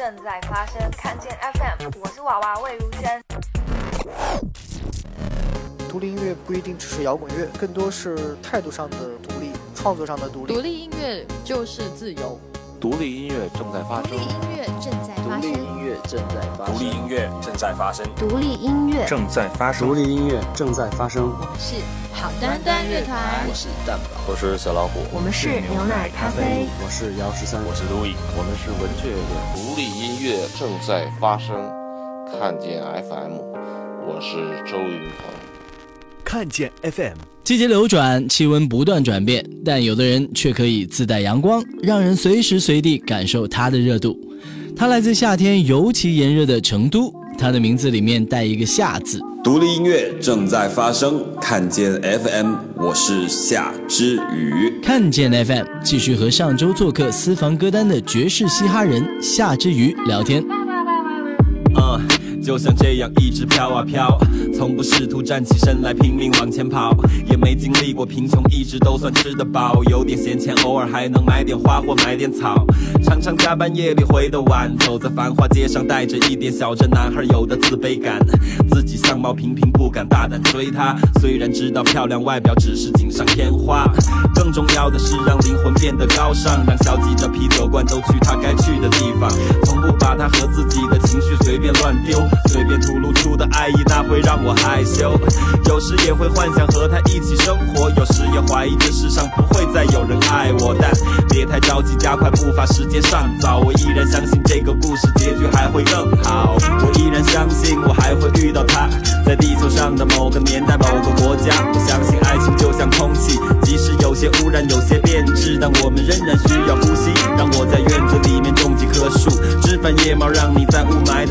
正在发生，看见 FM，我是娃娃魏如萱。独立音乐不一定只是摇滚乐，更多是态度上的独立，创作上的独立。独立音乐就是自由。独立音乐正在发生。独立音乐正在发生。独立音乐正在发生。独立音乐正在发生。独立音乐正在发生。独立音乐正在发生。我们是好端端乐团。我是蛋宝。我是小老虎。我们是牛奶咖啡。我是姚十三。我是 Louis。我们是文雀乐。独立音乐正在发生。看见 FM，我是周云鹏。看见 FM。季节流转，气温不断转变，但有的人却可以自带阳光，让人随时随地感受它的热度。它来自夏天尤其炎热的成都，它的名字里面带一个“夏”字。独立音乐正在发生，看见 FM，我是夏之雨。看见 FM 继续和上周做客私房歌单的爵士嘻哈人夏之雨聊天。就像这样一直飘啊飘，从不试图站起身来拼命往前跑，也没经历过贫穷，一直都算吃得饱，有点闲钱，偶尔还能买点花或买点草。常常加班夜里回得晚，走在繁华街上，带着一点小镇男孩有的自卑感，自己相貌平平，不敢大胆追她。虽然知道漂亮外表只是锦上添花，更重要的是让灵魂变得高尚，让消极的啤酒罐都去他该去的地方，从不把他和自己的情绪随便乱丢。随便吐露出的爱意，那会让我害羞。有时也会幻想和他一起生活，有时也怀疑这世上不会再有人爱我。但别太着急，加快步伐，时间尚早。我依然相信这个故事结局还会更好。我依然相信我还会遇到他，在地球上的某个年代，某个国家。我相信爱情就像空气，即使有些污染，有些变质，但我们仍然需要呼吸。让我在院子里面种几棵树，枝繁叶茂，让你在雾霾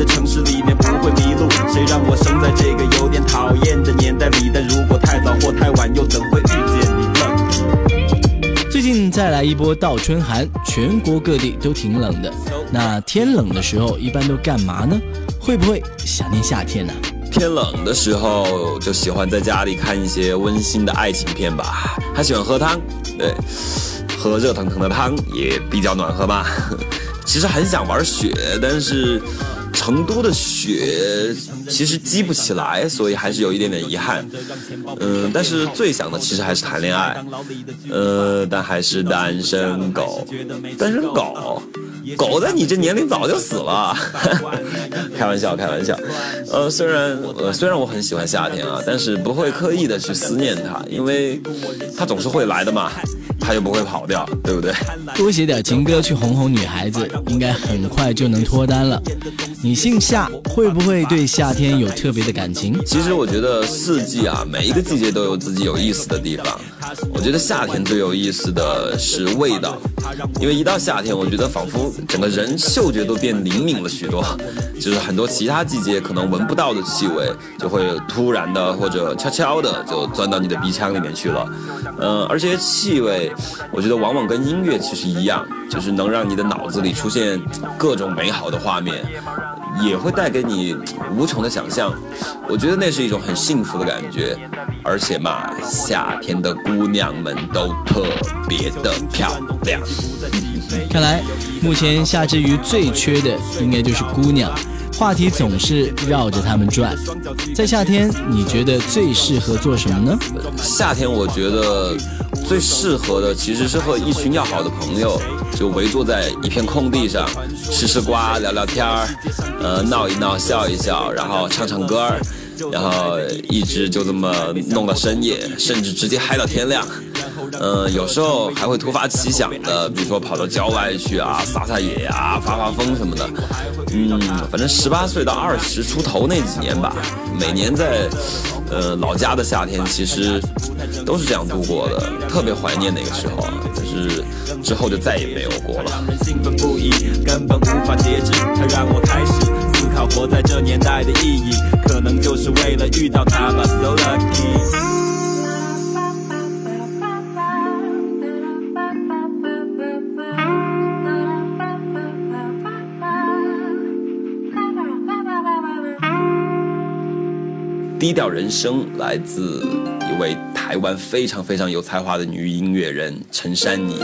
来一波倒春寒，全国各地都挺冷的。那天冷的时候，一般都干嘛呢？会不会想念夏天呢？天冷的时候，就喜欢在家里看一些温馨的爱情片吧。还喜欢喝汤，对，喝热腾腾的汤也比较暖和吧。其实很想玩雪，但是。成都的雪其实积不起来，所以还是有一点点遗憾。嗯，但是最想的其实还是谈恋爱。呃，但还是单身狗，单身狗，狗在你这年龄早就死了。开玩笑，开玩笑。呃，虽然呃虽然我很喜欢夏天啊，但是不会刻意的去思念它，因为它总是会来的嘛。他又不会跑掉，对不对？多写点情歌去哄哄女孩子，应该很快就能脱单了。你姓夏，会不会对夏天有特别的感情？其实我觉得四季啊，每一个季节都有自己有意思的地方。我觉得夏天最有意思的是味道，因为一到夏天，我觉得仿佛整个人嗅觉都变灵敏了许多，就是很多其他季节可能闻不到的气味，就会突然的或者悄悄的就钻到你的鼻腔里面去了。嗯，而且气味，我觉得往往跟音乐其实一样，就是能让你的脑子里出现各种美好的画面。也会带给你无穷的想象，我觉得那是一种很幸福的感觉，而且嘛，夏天的姑娘们都特别的漂亮。看来目前夏之鱼最缺的应该就是姑娘，话题总是绕着他们转。在夏天，你觉得最适合做什么呢？夏天，我觉得最适合的其实是和一群要好的朋友。就围坐在一片空地上，吃吃瓜，聊聊天儿，呃，闹一闹，笑一笑，然后唱唱歌儿，然后一直就这么弄到深夜，甚至直接嗨到天亮。呃，有时候还会突发奇想的，比如说跑到郊外去啊，撒撒野呀，发发疯什么的。嗯，反正十八岁到二十出头那几年吧，每年在呃老家的夏天，其实都是这样度过的，特别怀念那个时候。可是之后就再也没有过了。根本无法节制，它让我开始思考活在这年代的意义，可能就是为了遇到他吧。So lucky。低调人生来自一位台湾非常非常有才华的女音乐人陈珊妮。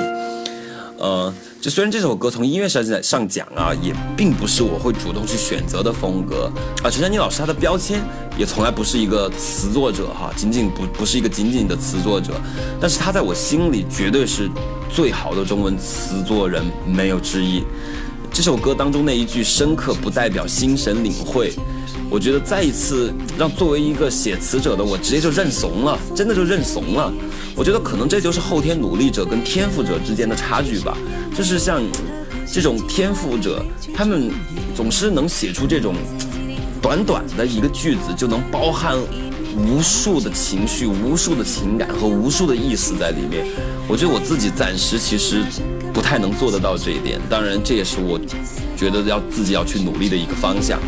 呃，就虽然这首歌从音乐上上讲啊，也并不是我会主动去选择的风格啊。陈珊妮老师她的标签也从来不是一个词作者哈，仅仅不不是一个仅仅的词作者，但是她在我心里绝对是最好的中文词作人，没有之一。这首歌当中那一句“深刻不代表心神领会”。我觉得再一次让作为一个写词者的我直接就认怂了，真的就认怂了。我觉得可能这就是后天努力者跟天赋者之间的差距吧。就是像这种天赋者，他们总是能写出这种短短的一个句子就能包含无数的情绪、无数的情感和无数的意思在里面。我觉得我自己暂时其实不太能做得到这一点。当然，这也是我觉得要自己要去努力的一个方向。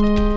你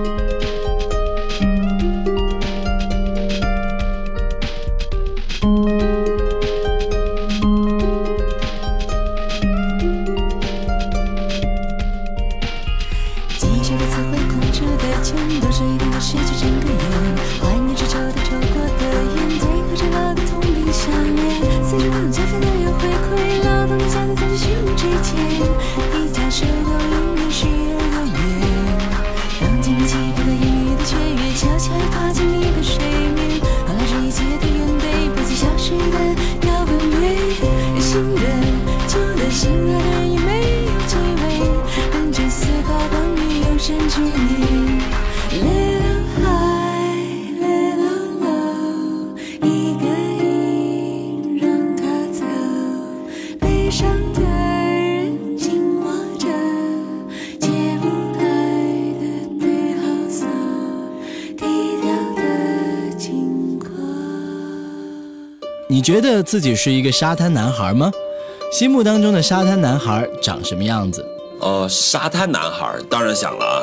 觉得自己是一个沙滩男孩吗？心目当中的沙滩男孩长什么样子？呃，沙滩男孩当然想了啊。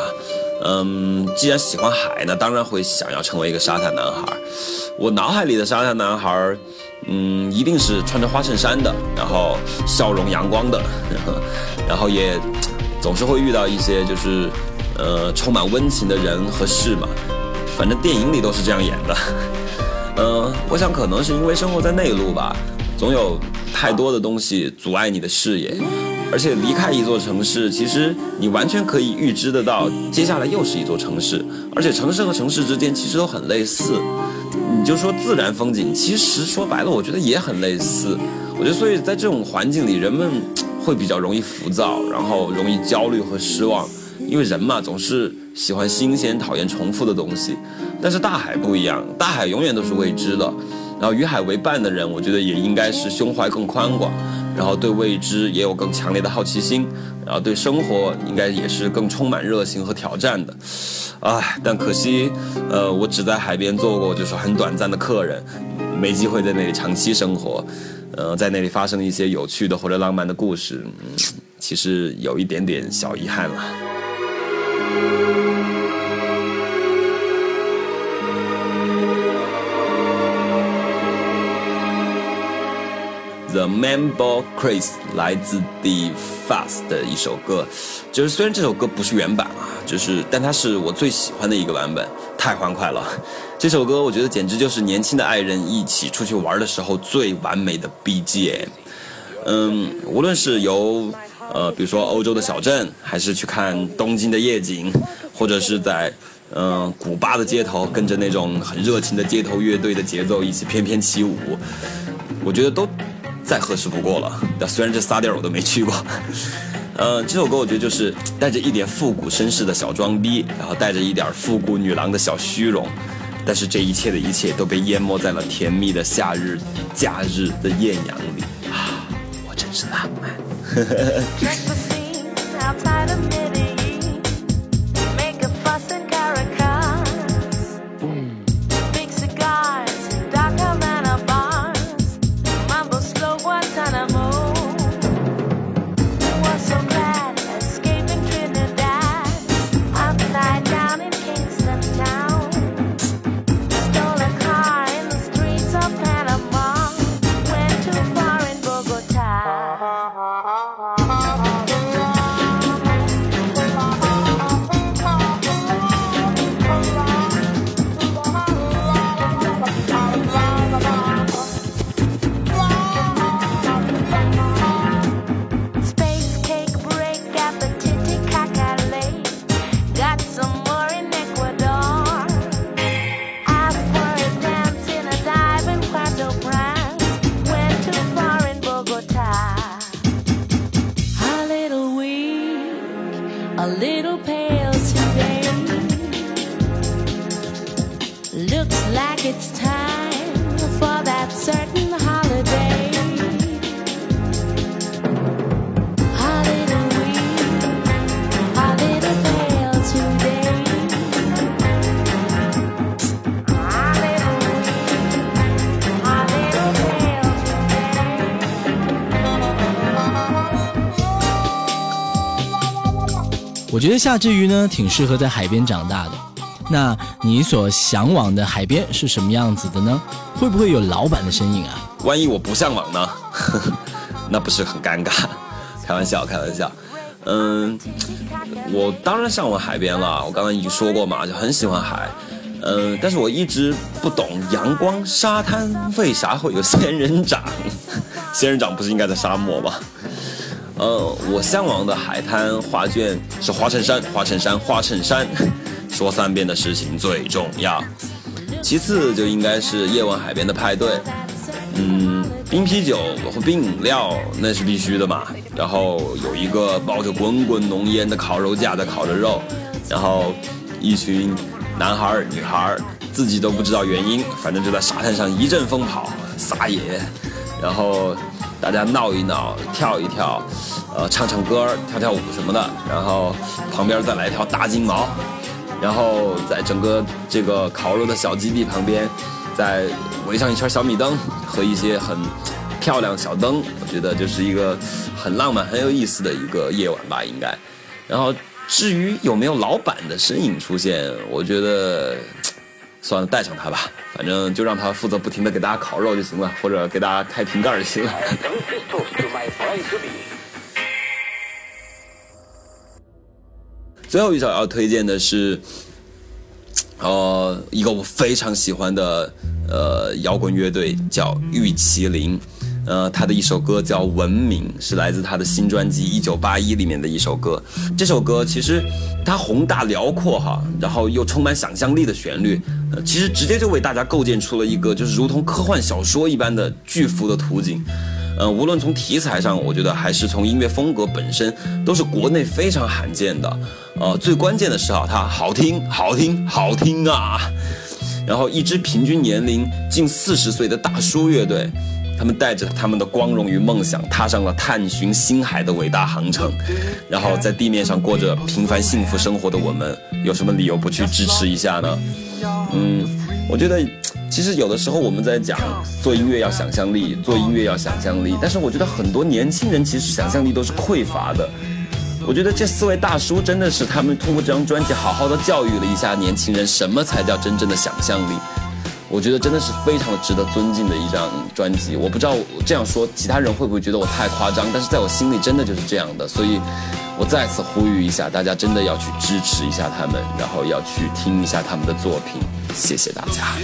嗯，既然喜欢海，那当然会想要成为一个沙滩男孩。我脑海里的沙滩男孩，嗯，一定是穿着花衬衫的，然后笑容阳光的，然后也总是会遇到一些就是呃充满温情的人和事嘛。反正电影里都是这样演的。嗯，我想可能是因为生活在内陆吧，总有太多的东西阻碍你的视野，而且离开一座城市，其实你完全可以预知得到，接下来又是一座城市，而且城市和城市之间其实都很类似。你就说自然风景，其实说白了，我觉得也很类似。我觉得，所以在这种环境里，人们会比较容易浮躁，然后容易焦虑和失望，因为人嘛，总是喜欢新鲜，讨厌重复的东西。但是大海不一样，大海永远都是未知的。然后与海为伴的人，我觉得也应该是胸怀更宽广，然后对未知也有更强烈的好奇心，然后对生活应该也是更充满热情和挑战的。唉，但可惜，呃，我只在海边做过就是很短暂的客人，没机会在那里长期生活，呃，在那里发生一些有趣的或者浪漫的故事，嗯，其实有一点点小遗憾了。The Mambo Craze 来自 The Fast 的一首歌，就是虽然这首歌不是原版啊，就是但它是我最喜欢的一个版本，太欢快了。这首歌我觉得简直就是年轻的爱人一起出去玩的时候最完美的 BGM。嗯，无论是由呃比如说欧洲的小镇，还是去看东京的夜景，或者是在嗯古巴的街头，跟着那种很热情的街头乐队的节奏一起翩翩起舞，我觉得都。再合适不过了。虽然这仨地儿我都没去过，呃，这首歌我觉得就是带着一点复古绅士的小装逼，然后带着一点复古女郎的小虚荣，但是这一切的一切都被淹没在了甜蜜的夏日、假日的艳阳里啊！真是浪漫。我觉得夏之瑜呢，挺适合在海边长大的。那你所向往的海边是什么样子的呢？会不会有老板的身影啊？万一我不向往呢？那不是很尴尬？开玩笑，开玩笑。嗯，我当然向往海边了。我刚刚已经说过嘛，就很喜欢海。嗯，但是我一直不懂阳光沙滩为啥会有仙人掌？仙人掌不是应该在沙漠吗？呃，我向往的海滩画卷是花衬衫，花衬衫，花衬衫。说三遍的事情最重要，其次就应该是夜晚海边的派对，嗯，冰啤酒和冰饮料那是必须的嘛。然后有一个冒着滚滚浓烟的烤肉架在烤着肉，然后一群男孩儿女孩儿自己都不知道原因，反正就在沙滩上一阵疯跑撒野，然后大家闹一闹跳一跳，呃，唱唱歌跳跳舞什么的，然后旁边再来一条大金毛。然后在整个这个烤肉的小基地旁边，再围上一圈小米灯和一些很漂亮小灯，我觉得就是一个很浪漫、很有意思的一个夜晚吧，应该。然后至于有没有老板的身影出现，我觉得算了，带上他吧，反正就让他负责不停的给大家烤肉就行了，或者给大家开瓶盖就行了。最后一首要推荐的是，呃，一个我非常喜欢的呃摇滚乐队叫玉麒麟，呃，他的一首歌叫《文明》，是来自他的新专辑《一九八一》里面的一首歌。这首歌其实它宏大辽阔哈，然后又充满想象力的旋律，呃，其实直接就为大家构建出了一个就是如同科幻小说一般的巨幅的图景。呃，无论从题材上，我觉得还是从音乐风格本身，都是国内非常罕见的。呃，最关键的是啊，它好听，好听，好听啊！然后，一支平均年龄近四十岁的大叔乐队，他们带着他们的光荣与梦想，踏上了探寻星海的伟大航程。然后，在地面上过着平凡幸福生活的我们，有什么理由不去支持一下呢？嗯，我觉得。其实有的时候我们在讲做音乐要想象力，做音乐要想象力，但是我觉得很多年轻人其实想象力都是匮乏的。我觉得这四位大叔真的是他们通过这张专辑好好的教育了一下年轻人，什么才叫真正的想象力。我觉得真的是非常值得尊敬的一张专辑。我不知道这样说其他人会不会觉得我太夸张，但是在我心里真的就是这样的。所以，我再次呼吁一下，大家真的要去支持一下他们，然后要去听一下他们的作品。谢谢大家。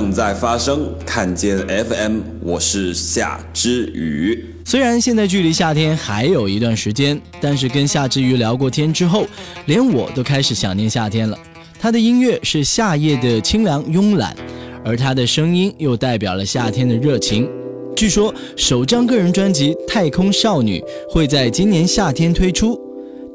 正在发生，看见 FM，我是夏之雨。虽然现在距离夏天还有一段时间，但是跟夏之雨聊过天之后，连我都开始想念夏天了。他的音乐是夏夜的清凉慵懒，而他的声音又代表了夏天的热情。据说首张个人专辑《太空少女》会在今年夏天推出，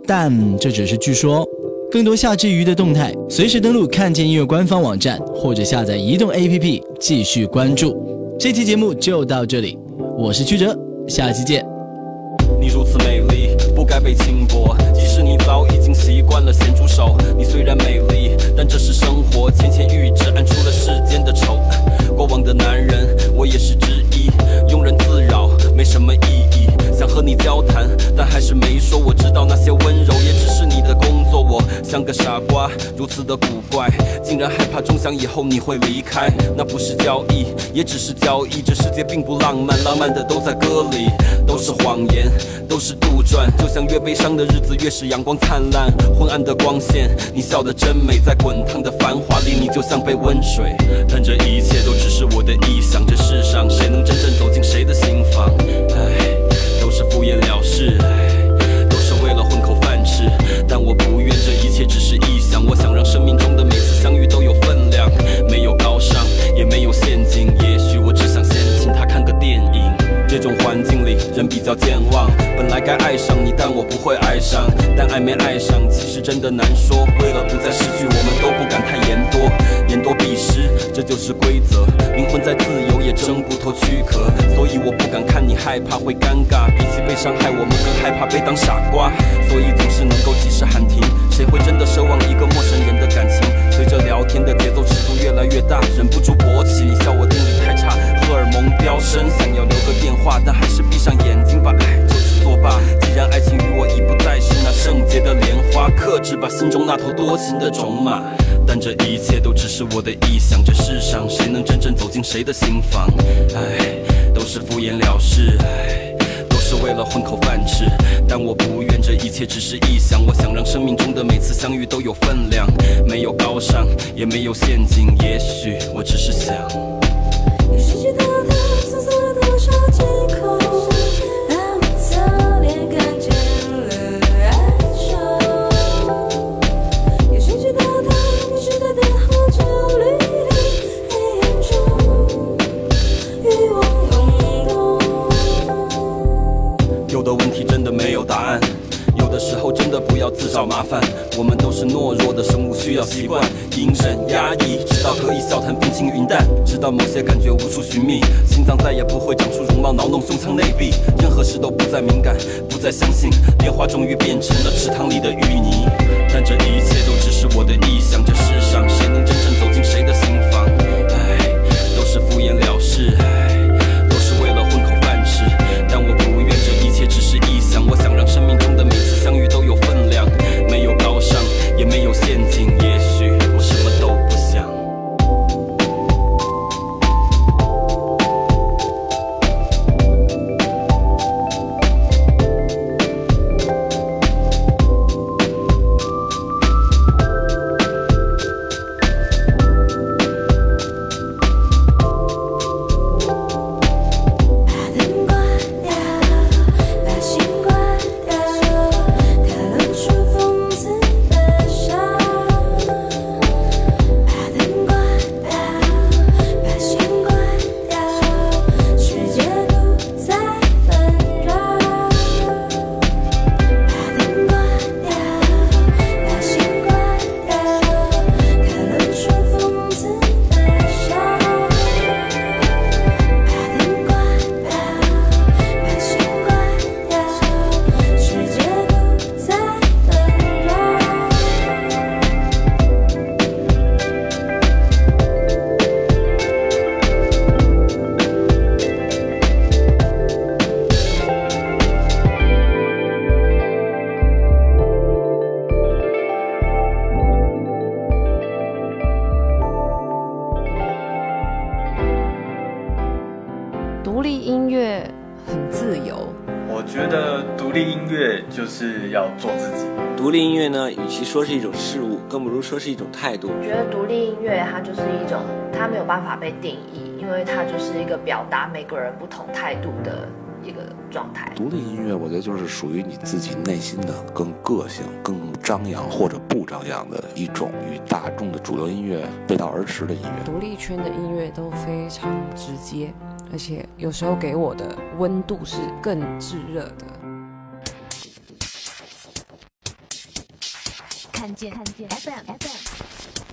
但这只是据说。更多夏之余的动态，随时登录看见音乐官方网站或者下载移动 APP 继续关注。这期节目就到这里，我是曲哲，下期见。你如此美丽，不该被轻薄。即使你早已经习惯了咸猪手，你虽然美如此的古怪，竟然害怕钟响以后你会离开。那不是交易，也只是交易。这世界并不浪漫，浪漫的都在歌里，都是谎言，都是杜撰。就像越悲伤的日子，越是阳光灿烂。昏暗的光线，你笑得真美，在滚烫的繁华里，你就像杯温水。但这一切都只是我的臆想。这世上，谁能真正走进谁的心房？唉。都是敷衍了事，都是规则。灵魂再自由，也挣不脱躯壳。所以我不敢看你害怕会尴尬。比起被伤害，我们更害怕被当傻瓜。所以总是能够及时喊停。谁会真的奢望一个陌生人的感情？随着聊天的节奏尺度越来越大，忍不住勃起。你笑我定力太差，荷尔蒙飙升，想要留个电话，但还是闭上眼睛把爱就此作罢。既然爱情与我已不再是那圣洁的莲花，克制吧心中那头多情的种马。但这一切都只是我的臆想。这世上谁能真正走进谁的心房？唉，都是敷衍了事。唉。都是为了混口饭吃，但我不愿这一切只是臆想。我想让生命中的每次相遇都有分量，没有高尚，也没有陷阱。也许我只是想。找麻烦。我们都是懦弱的生物，需要习惯隐忍压抑，直到可以笑谈风轻云淡，直到某些感觉无处寻觅，心脏再也不会长出容貌挠弄胸腔内壁，任何事都不再敏感，不再相信，莲花终于变成了池塘里的淤泥。但这一切都只是我的意自由，我觉得独立音乐就是要做自己。独立音乐呢，与其说是一种事物，更不如说是一种态度。我觉得独立音乐它就是一种，它没有办法被定义，因为它就是一个表达每个人不同态度的一个状态。独立音乐，我觉得就是属于你自己内心的更个性、更张扬或者不张扬的一种与大众的主流音乐背道而驰的音乐。独立圈的音乐都非常直接，而且有时候给我的温度是更炙热的。看见看见 FM FM。